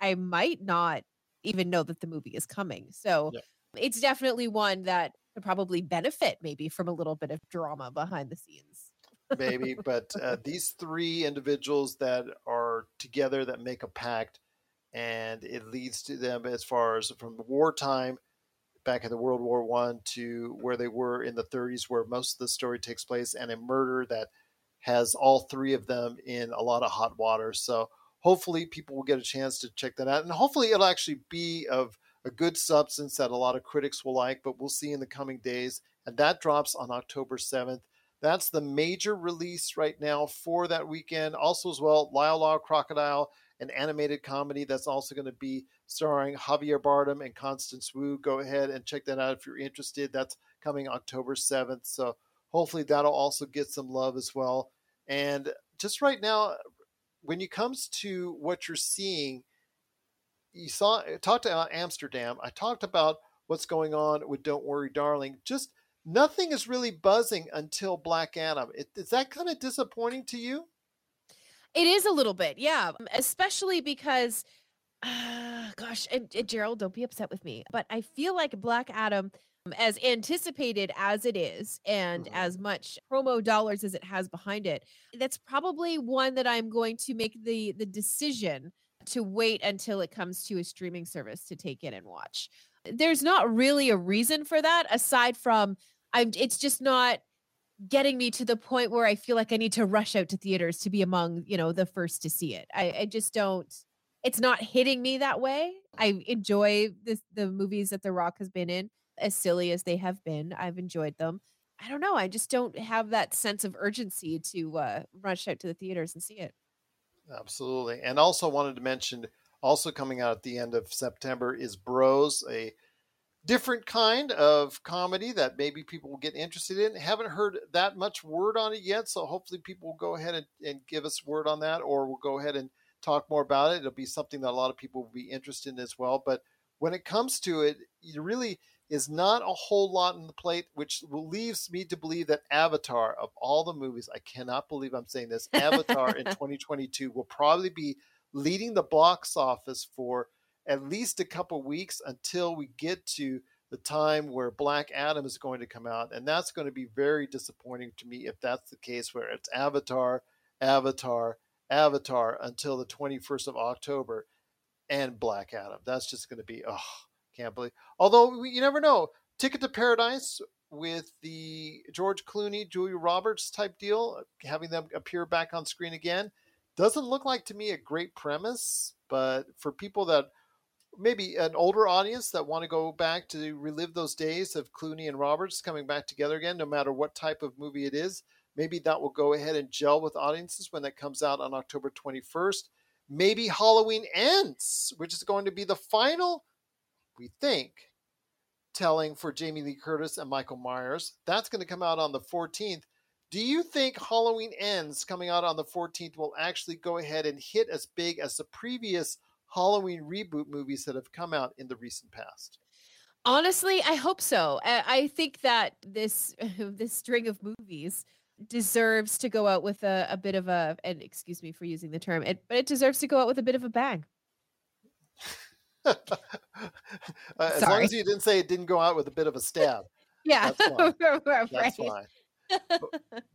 I might not even know that the movie is coming. So Yep. it's definitely one that could probably benefit maybe from a little bit of drama behind the scenes. maybe. but uh, these three individuals that are together that make a pact, and it leads to them as far as from wartime back in the World War One to where they were in the 30s, where most of the story takes place, and a murder that has all three of them in a lot of hot water. So hopefully people will get a chance to check that out, and hopefully it'll actually be of a good substance that a lot of critics will like. But we'll see in the coming days, and that drops on October 7th. That's the major release right now for that weekend. Also, as well, Lyle Law Crocodile, an animated comedy that's also going to be starring Javier Bardem and Constance Wu. Go ahead and check that out if you're interested. That's coming October 7th. So hopefully that'll also get some love as well. And just right now, when it comes to what you're seeing, you saw talked about Amsterdam. I talked about what's going on with Don't Worry, Darling. Just nothing is really buzzing until Black Adam. Is that kind of disappointing to you? It is a little bit, yeah. Especially because, uh, gosh, and, and Gerald, don't be upset with me, but I feel like Black Adam, as anticipated as it is, and Mhm. as much promo dollars as it has behind it, that's probably one that I'm going to make the the decision to wait until it comes to a streaming service to take in and watch. There's not really a reason for that aside from I'm it's just not getting me to the point where I feel like I need to rush out to theaters to be among, you know, the first to see it. I, I just don't it's not hitting me that way. I enjoy this the movies that The Rock has been in, as silly as they have been. I've enjoyed them. I don't know. I just don't have that sense of urgency to uh, rush out to the theaters and see it. Absolutely. And also wanted to mention, also coming out at the end of September is Bros, a different kind of comedy that maybe people will get interested in. Haven't heard that much word on it yet, so hopefully people will go ahead and, and give us word on that, or we'll go ahead and talk more about it. It'll be something that a lot of people will be interested in as well. But when it comes to it, it really is not a whole lot on the plate, which leaves me to believe that Avatar, of all the movies, I cannot believe I'm saying this, Avatar in 2022 will probably be leading the box office for at least a couple weeks until we get to the time where Black Adam is going to come out. And that's going to be very disappointing to me if that's the case, where it's Avatar, Avatar, Avatar until the 21st of October and Black Adam. That's just going to be, oh, can't believe. Although you never know. Ticket to Paradise with the George Clooney, Julia Roberts type deal, having them appear back on screen again, doesn't look like to me a great premise. But for people that maybe an older audience that want to go back to relive those days of Clooney and Roberts coming back together again, no matter what type of movie it is, maybe that will go ahead and gel with audiences when that comes out on October 21st. Maybe Halloween Ends, which is going to be the final, we think, telling for Jamie Lee Curtis and Michael Myers. That's going to come out on the 14th. Do you think Halloween Ends coming out on the 14th will actually go ahead and hit as big as the previous Halloween reboot movies that have come out in the recent past? Honestly, I hope so. I, I think that this this string of movies deserves to go out with a, a bit of a and excuse me for using the term, it, but it deserves to go out with a bit of a bang. uh, as long as you didn't say it didn't go out with a bit of a stab. Yeah, That's fine. right. That's fine.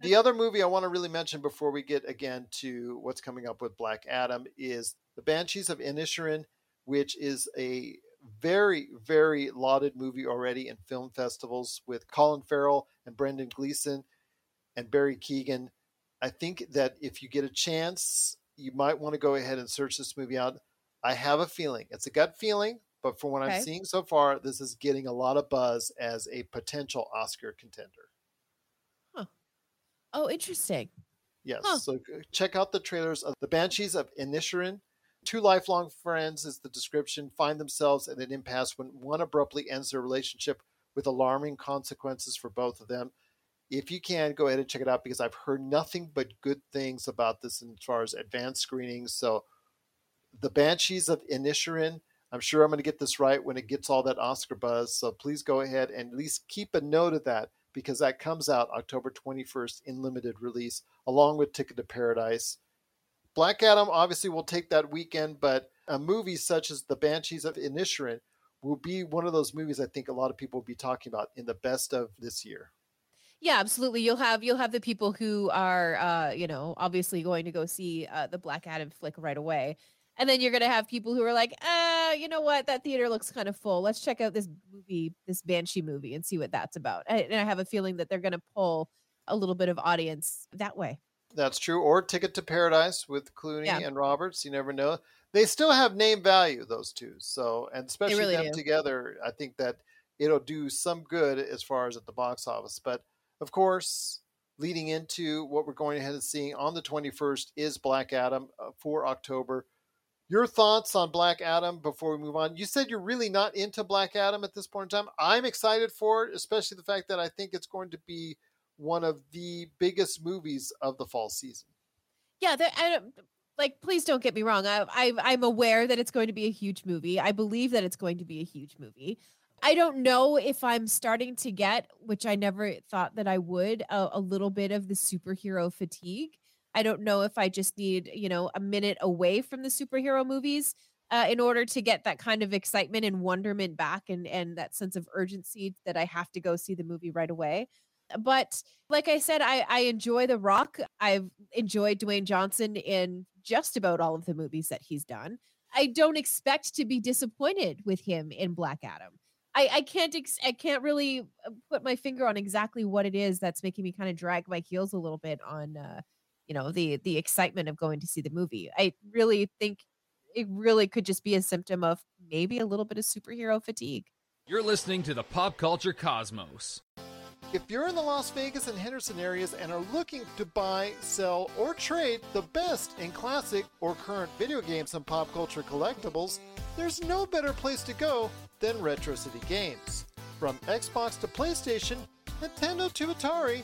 The other movie I want to really mention before we get again to what's coming up with Black Adam is The Banshees of Inisherin, which is a very, very lauded movie already in film festivals with Colin Farrell and Brendan Gleeson and Barry Keoghan. I think that if you get a chance, you might want to go ahead and search this movie out. I have a feeling, it's a gut feeling, but from what Okay. I'm seeing so far, this is getting a lot of buzz as a potential Oscar contender. Oh, interesting. Yes. Huh. So uh, check out the trailers of The Banshees of Inisherin. Two lifelong friends is the description find themselves at an impasse when one abruptly ends their relationship with alarming consequences for both of them. If you can, go ahead and check it out because I've heard nothing but good things about this as far as advanced screenings. So, The Banshees of Inisherin. I'm sure I'm going to get this right when it gets all that Oscar buzz. So please go ahead and at least keep a note of that because that comes out October 21st in limited release, along with Ticket to Paradise. Black Adam obviously will take that weekend, but a movie such as The Banshees of Inisherin will be one of those movies I think a lot of people will be talking about in the best of this year. Yeah, absolutely. You'll have you'll have the people who are uh, you know, obviously going to go see uh, the Black Adam flick right away. And then you're going to have people who are like, "Uh, you know what? That theater looks kind of full. Let's check out this movie, this Banshee movie and see what that's about." And and I have a feeling that they're going to pull a little bit of audience that way. That's true. Or Ticket to Paradise with Clooney Yeah. and Roberts. You never know. They still have name value, those two. So, and especially really them do. together, I think that it'll do some good as far as at the box office. But of course, leading into what we're going ahead and seeing on the 21st is Black Adam uh, for October. Your thoughts on Black Adam before we move on? You said you're really not into Black Adam at this point in time. I'm excited for it, especially the fact that I think it's going to be one of the biggest movies of the fall season. Yeah, I don't, like please don't get me wrong. I, I I'm aware that it's going to be a huge movie. I believe that it's going to be a huge movie. I don't know if I'm starting to get, which I never thought that I would, a, a little bit of the superhero fatigue. I don't know if I just need, you know, a minute away from the superhero movies uh, in order to get that kind of excitement and wonderment back and and that sense of urgency that I have to go see the movie right away. But like I said, I, I enjoy The Rock. I've enjoyed Dwayne Johnson in just about all of the movies that he's done. I don't expect to be disappointed with him in Black Adam. I, I can't ex- I can't really uh, put my finger on exactly what it is that's making me kind of drag my heels a little bit on uh, you know the the excitement of going to see the movie. I really think it really could just be a symptom of maybe a little bit of superhero fatigue. You're listening to the Pop Culture Cosmos. If you're in the Las Vegas and Henderson areas and are looking to buy, sell, or trade the best in classic or current video games and pop culture collectibles, there's no better place to go than Retro City Games. From Xbox to PlayStation, Nintendo to Atari,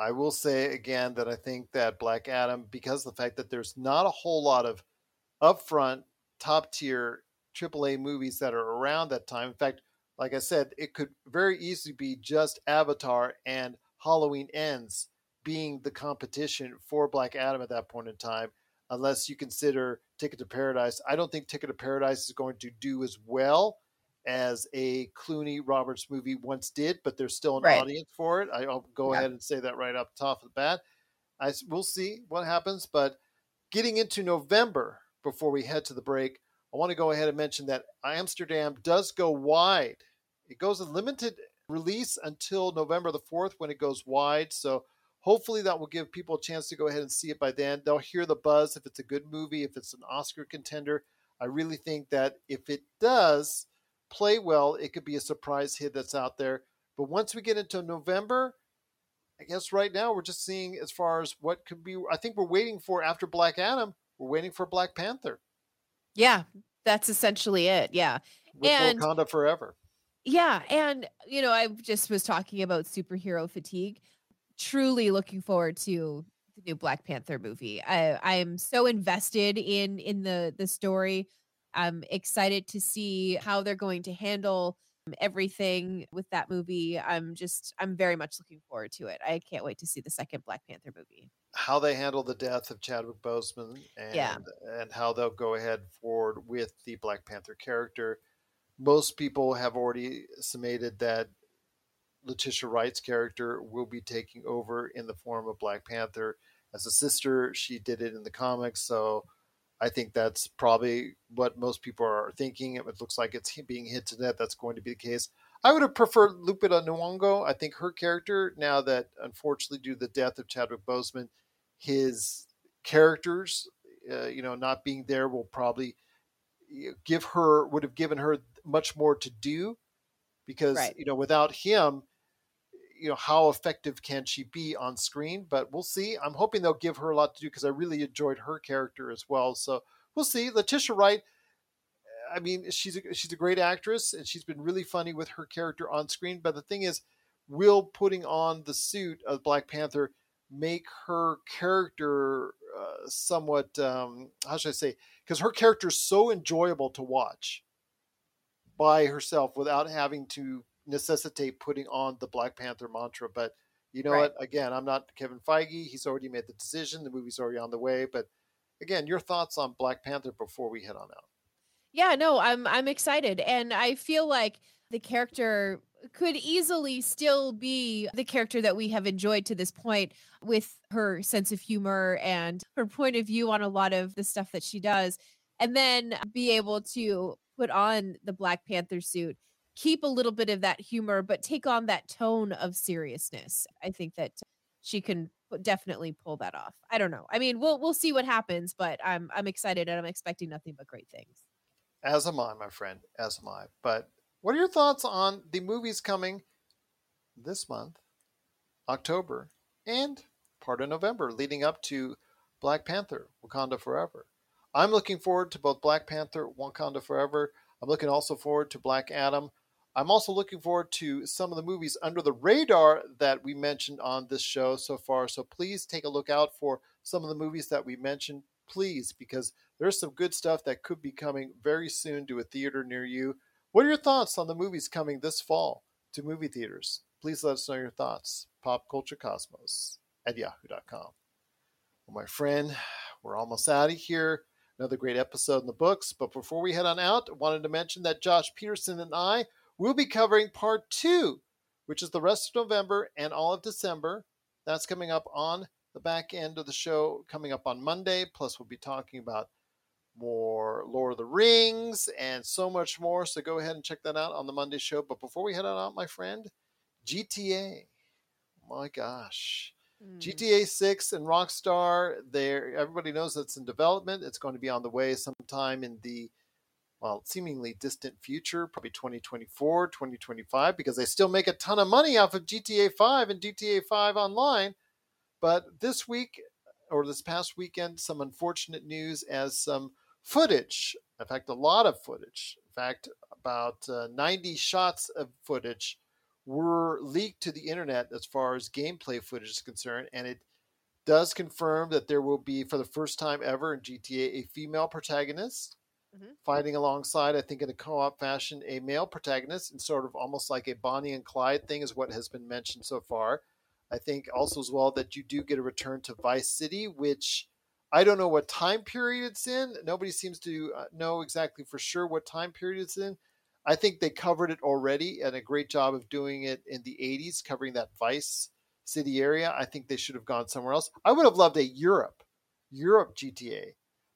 I will say again that I think that Black Adam, because of the fact that there's not a whole lot of upfront top tier AAA movies that are around that time. In fact, like I said, it could very easily be just Avatar and Halloween Ends being the competition for Black Adam at that point in time, unless you consider Ticket to Paradise. I don't think Ticket to Paradise is going to do as well as a Clooney Roberts movie once did, but there's still an Right. audience for it. I- I'll go Yeah. ahead and say that right up top of the bat. I we'll see what happens, but getting into November before we head to the break, I want to go ahead and mention that Amsterdam does go wide. It goes a limited release until November the 4th when it goes wide. So hopefully that will give people a chance to go ahead and see it by then. They'll hear the buzz if it's a good movie, if it's an Oscar contender. I really think that if it does play well, it could be a surprise hit that's out there. But once we get into November, I guess right now we're just seeing as far as what could be. I think we're waiting for after Black Adam, we're waiting for Black Panther Yeah, that's essentially it. Yeah. with And- Wakanda Forever. Yeah, and you know, I just was talking about superhero fatigue. Truly looking forward to the new Black Panther movie. I I'm so invested in in the the story. I'm excited to see how they're going to handle everything with that movie. I'm just I'm very much looking forward to it. I can't wait to see the second Black Panther movie. how they handle the death of Chadwick Boseman and Yeah. and how they'll go ahead forward with the Black Panther character. Most people have already summated that Letitia Wright's character will be taking over in the form of Black Panther as a sister. She did it in the comics, so I think that's probably what most people are thinking. It looks like it's being hinted at that's going to be the case. I would have preferred Lupita Nyong'o. I think her character, now that unfortunately due to the death of Chadwick Boseman, his characters, uh, you know, not being there will probably give her would have given her much more to do because Right. you know without him you know how effective can she be on screen but we'll see i'm hoping they'll give her a lot to do because i really enjoyed her character as well so we'll see letitia wright i mean she's a, she's a great actress and she's been really funny with her character on screen but the thing is will putting on the suit of black panther make her character uh, somewhat um, how should I say? Because her character is so enjoyable to watch by herself without having to necessitate putting on the Black Panther mantra. But you know Right. what? Again, I'm not Kevin Feige. He's already made the decision. The movie's already on the way. But again, your thoughts on Black Panther before we head on out. Yeah, no, I'm I'm excited and I feel like the character could easily still be the character that we have enjoyed to this point with her sense of humor and her point of view on a lot of the stuff that she does and then be able to put on the Black Panther suit keep a little bit of that humor but take on that tone of seriousness. I think that she can definitely pull that off. I don't know. I mean, we'll we'll see what happens, but I'm I'm excited and I'm expecting nothing but great things. As am I, my friend. As am I. But what are your thoughts on the movies coming this month, October, and part of November, leading up to Black Panther, Wakanda Forever? I'm looking forward to both Black Panther, Wakanda Forever. I'm looking also forward to Black Adam. I'm also looking forward to some of the movies under the radar that we mentioned on this show so far. So please take a look out for some of the movies that we mentioned, please, because there's some good stuff that could be coming very soon to a theater near you. What are your thoughts on the movies coming this fall to movie theaters? Please let us know your thoughts. PopCultureCosmos at yahoo.com. Well, my friend, we're almost out of here. Another great episode in the books. But before we head on out, I wanted to mention that Josh Peterson and I will be covering part two, which is the rest of November and all of December. That's coming up on the back end of the show, coming up on Monday. Plus, we'll be talking about more Lord of the Rings and so much more. So go ahead and check that out on the Monday show. But before we head on out, my friend, GTA. My gosh. Hmm. GTA 6 and Rockstar, there everybody knows that's in development. It's going to be on the way sometime in the well, seemingly distant future, probably 2024, 2025 because they still make a ton of money off of GTA 5 and GTA 5 online. But this week or this past weekend, some unfortunate news as some footage, in fact, a lot of footage, in fact, about uh, 90 shots of footage were leaked to the internet as far as gameplay footage is concerned. And it does confirm that there will be, for the first time ever in GTA, a female protagonist Mhm. fighting alongside, I think, in a co op fashion, a male protagonist, and sort of almost like a Bonnie and Clyde thing, is what has been mentioned so far. I think also as well that you do get a return to Vice City, which I don't know what time period it's in. Nobody seems to uh, know exactly for sure what time period it's in. I think they covered it already and a great job of doing it in the 80s, covering that Vice City area. I think they should have gone somewhere else. I would have loved a Europe, Europe GTA.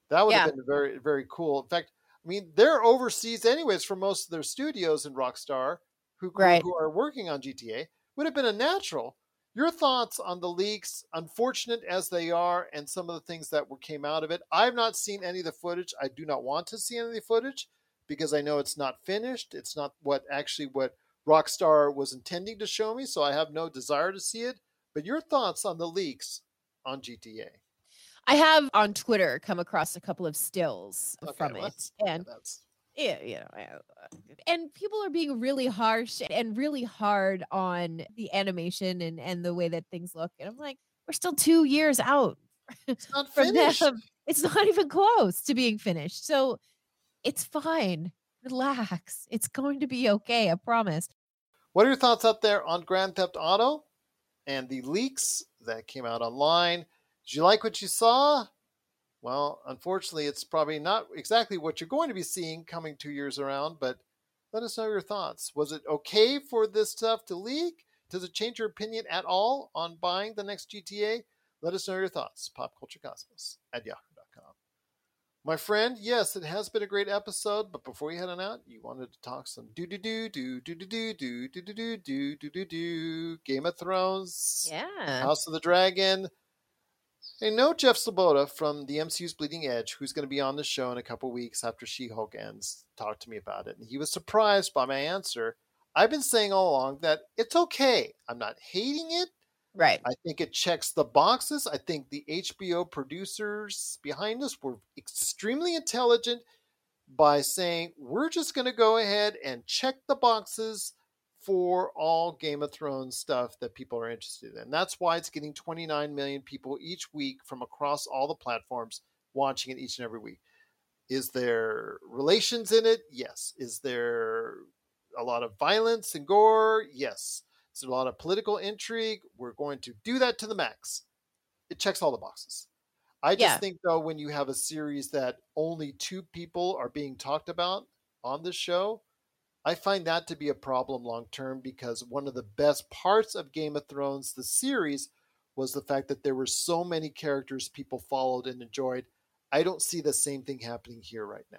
That would have been very, very cool. In fact, I mean, they're overseas anyways for most of their studios in Rockstar who, who- Right. who are working on GTA. Would have been a natural. Your thoughts on the leaks, unfortunate as they are, and some of the things that were came out of it. I've not seen any of the footage. I do not want to see any of the footage because I know it's not finished. It's not what actually what Rockstar was intending to show me, so I have no desire to see it. But your thoughts on the leaks on GTA? I have on Twitter come across a couple of stills Okay, from well, it, and yeah, you know, and people are being really harsh and really hard on the animation and and the way that things look. And I'm like, we're still two years out it's not from finished. them. It's not even close to being finished, so it's fine. Relax. It's going to be okay. I promise. What are your thoughts out there on Grand Theft Auto and the leaks that came out online? Did you like what you saw? Well, unfortunately, it's probably not exactly what you're going to be seeing coming two years around, but let us know your thoughts. Was it okay for this stuff to leak? Does it change your opinion at all on buying the next GTA? Let us know your thoughts. PopCultureCosmos at yahoo.com. My friend, yes, it has been a great episode, but before you head on out, you wanted to talk some do do do do do do do do do do do do do do do Game of Thrones, Yeah. House of the Dragon. Hey, no Jeff Sloboda from the MCU's Bleeding Edge, who's going to be on the show in a couple weeks after She-Hulk ends, talked to me about it, and he was surprised by my answer. I've been saying all along that it's okay. I'm not hating it. Right. I think it checks the boxes. I think the HBO producers behind us were extremely intelligent by saying, we're just going to go ahead and check the boxes for all Game of Thrones stuff that people are interested in. That's why it's getting 29 million people each week from across all the platforms watching it each and every week. Is there relations in it? Yes. Is there a lot of violence and gore? Yes. Is there a lot of political intrigue? We're going to do that to the max. It checks all the boxes. I just Yeah. think though, when you have a series that only two people are being talked about on the show, I find that to be a problem long term because one of the best parts of Game of Thrones, the series, was the fact that there were so many characters people followed and enjoyed. I don't see the same thing happening here right now.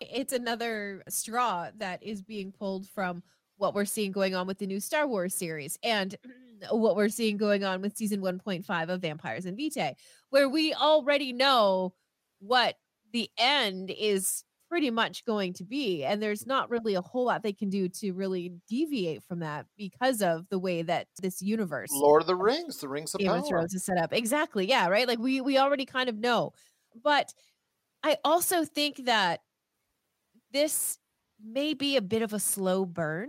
it's another straw that is being pulled from what we're seeing going on with the new Star Wars series and what we're seeing going on with season 1.5 of Vampires and Vitae, where we already know what the end is pretty much going to be. And there's not really a whole lot they can do to really deviate from that because of the way that this universe Lord of the Rings, the Rings of Game Power. of Thrones is set up. Exactly. Yeah. Right. Like we we already kind of know, but I also think that this may be a bit of a slow burn.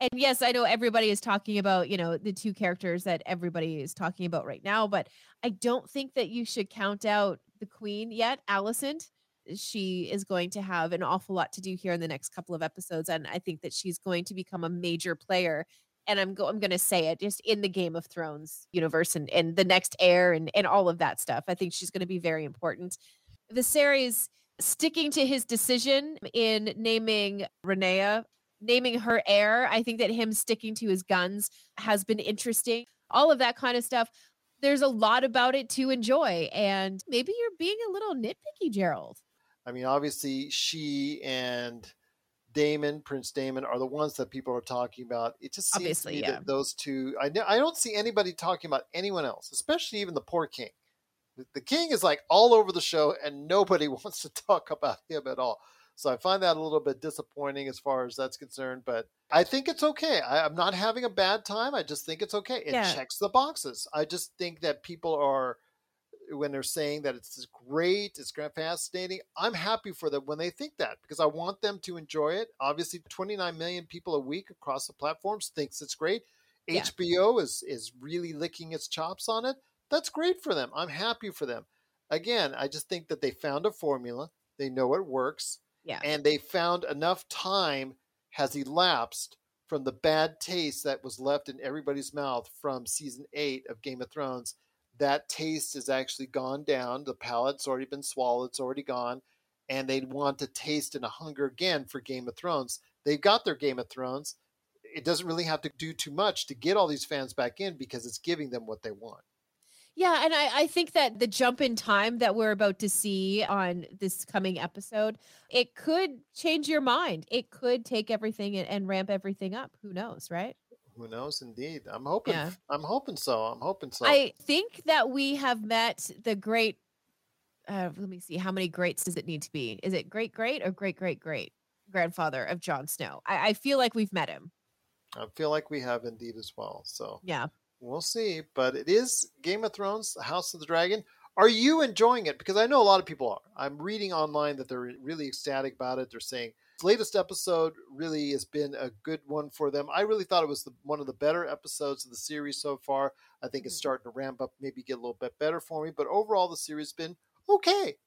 And yes, I know everybody is talking about, you know, the two characters that everybody is talking about right now, but I don't think that you should count out the queen yet, Alicent. She is going to have an awful lot to do here in the next couple of episodes. And I think that she's going to become a major player and I'm go I'm gonna say it just in the Game of Thrones universe and, and the next heir and, and all of that stuff. I think she's gonna be very important. Viserys sticking to his decision in naming Rhaenyra, naming her heir. I think that him sticking to his guns has been interesting. All of that kind of stuff. There's a lot about it to enjoy. And maybe you're being a little nitpicky, Gerald. I mean, obviously, she and Daemon, Prince Daemon, are the ones that people are talking about. It just seems Obviously, to me yeah. that those two. I I don't see anybody talking about anyone else, especially even the poor king. The- king is like all over the show, and nobody wants to talk about him at all. So I find that a little bit disappointing as far as that's concerned. But I think it's okay. I, I'm not having a bad time. I just think it's okay. It Yeah. checks the boxes. I just think that people are when they're saying that it's great, it's fascinating. I'm happy for them when they think that because I want them to enjoy it. Obviously, 29 million people a week across the platforms thinks it's great. Yeah. HBO is is really licking its chops on it. That's great for them. I'm happy for them. Again, I just think that they found a formula. They know it works, Yeah. and they found enough time has elapsed from the bad taste that was left in everybody's mouth from season eight of Game of Thrones that taste has actually gone down. The palate's already been swallowed, it's already gone, and they want to taste and a hunger again for Game of Thrones. They've got their Game of Thrones. It doesn't really have to do too much to get all these fans back in because it's giving them what they want. Yeah, and I, I think that the jump in time that we're about to see on this coming episode, it could change your mind. It could take everything and, and ramp everything up. Who knows, right? Who knows? Indeed, I'm hoping. Yeah. I'm hoping so. I'm hoping so. I think that we have met the great. Uh, let me see. How many greats does it need to be? Is it great, great, or great, great, great grandfather of Jon Snow? I, I feel like we've met him. I feel like we have indeed as well. So Yeah. we'll see. But it is Game of Thrones, House of the Dragon. Are you enjoying it? Because I know a lot of people are. I'm reading online that they're really ecstatic about it. They're saying latest episode really has been a good one for them. I really thought it was the, one of the better episodes of the series so far. I think it's Mhm. starting to ramp up, maybe get a little bit better for me. But overall, the series has been okay.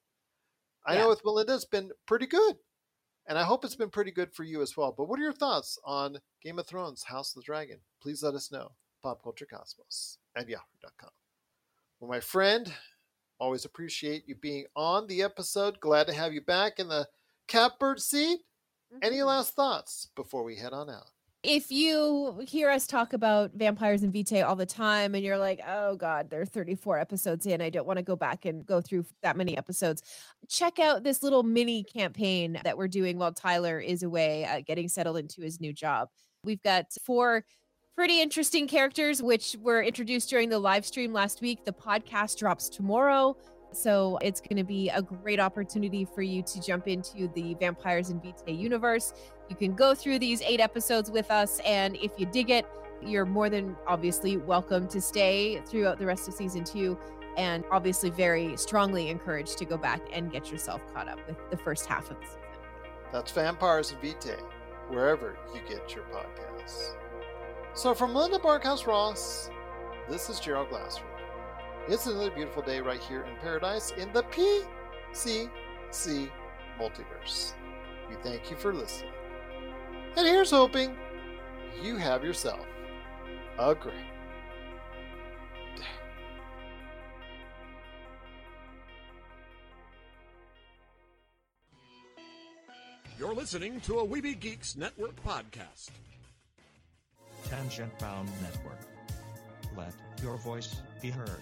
I Yeah. know with Melinda, it's been pretty good. And I hope it's been pretty good for you as well. But what are your thoughts on Game of Thrones, House of the Dragon? Please let us know. PopCultureCosmos at yahoo.com. Well, my friend, always appreciate you being on the episode. Glad to have you back in the catbird seat. Any Mhm. last thoughts before we head on out? if you hear us talk about vampires and vitae all the time and you're like oh god there are 34 episodes in i don't want to go back and go through that many episodes check out this little mini campaign that we're doing while tyler is away uh, getting settled into his new job we've got four pretty interesting characters which were introduced during the live stream last week the podcast drops tomorrow so it's going to be a great opportunity for you to jump into the vampires and vitae universe you can go through these eight episodes with us, and if you dig it, you're more than obviously welcome to stay throughout the rest of season two. And obviously, very strongly encouraged to go back and get yourself caught up with the first half of the season. That's Vampires and Vitae. wherever you get your podcasts. So from Linda Barkhouse Ross, this is Gerald Glassford. It's another beautiful day right here in paradise in the PCC multiverse. We thank you for listening. And here's hoping you have yourself a great day. You're listening to a Weeby Geeks Network podcast. Tangent Bound Network. Let your voice be heard.